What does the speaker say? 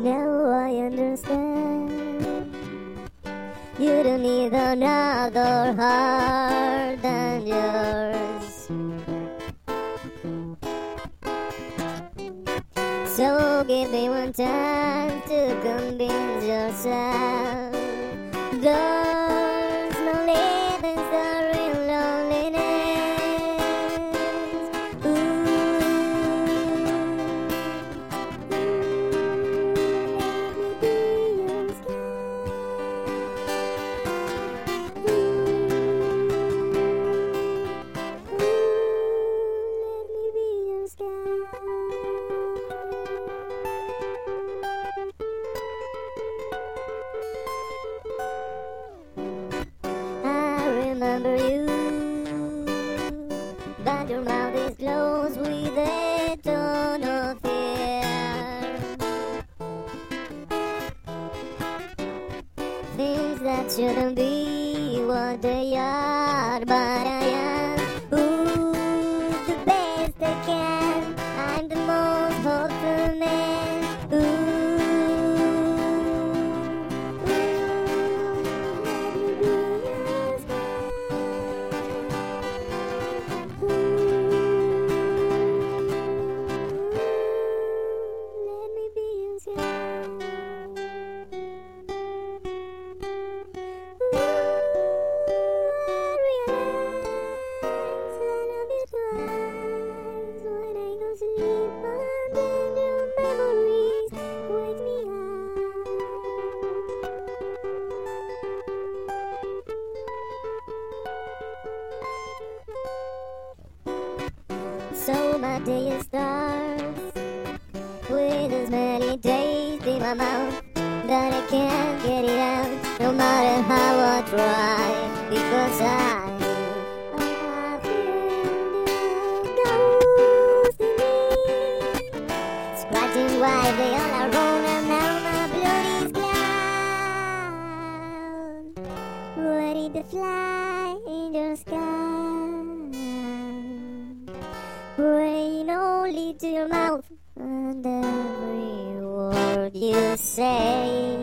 Now I understand. You don't need another heart than yours. So give me one time to convince yourself. Things that shouldn't be what they are, but I am. Ooh, the best I can. I'm the most hopeful man. Ooh, ooh, let me be your sky. Ooh, let me be your sky. So my day starts with as many days in my mouth that I can't get it out, no matter how I try, because I. I feel the ghost in me, Scratching wildly all around and now my blood is cloud, ready to fly in the sky. Only to your mouth and every word you say.